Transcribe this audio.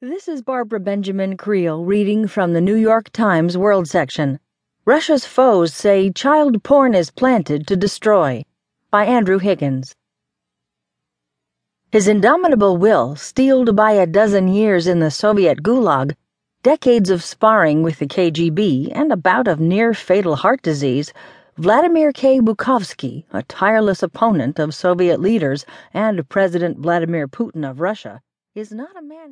This is Barbara Benjamin Creel reading from the New York Times World section. Russia's foes say child porn is planted to destroy. By Andrew Higgins. His indomitable will, steeled by a dozen years in the Soviet Gulag, decades of sparring with the KGB, and a bout of near fatal heart disease, Vladimir K. Bukovsky, a tireless opponent of Soviet leaders and President Vladimir Putin of Russia, is not a man.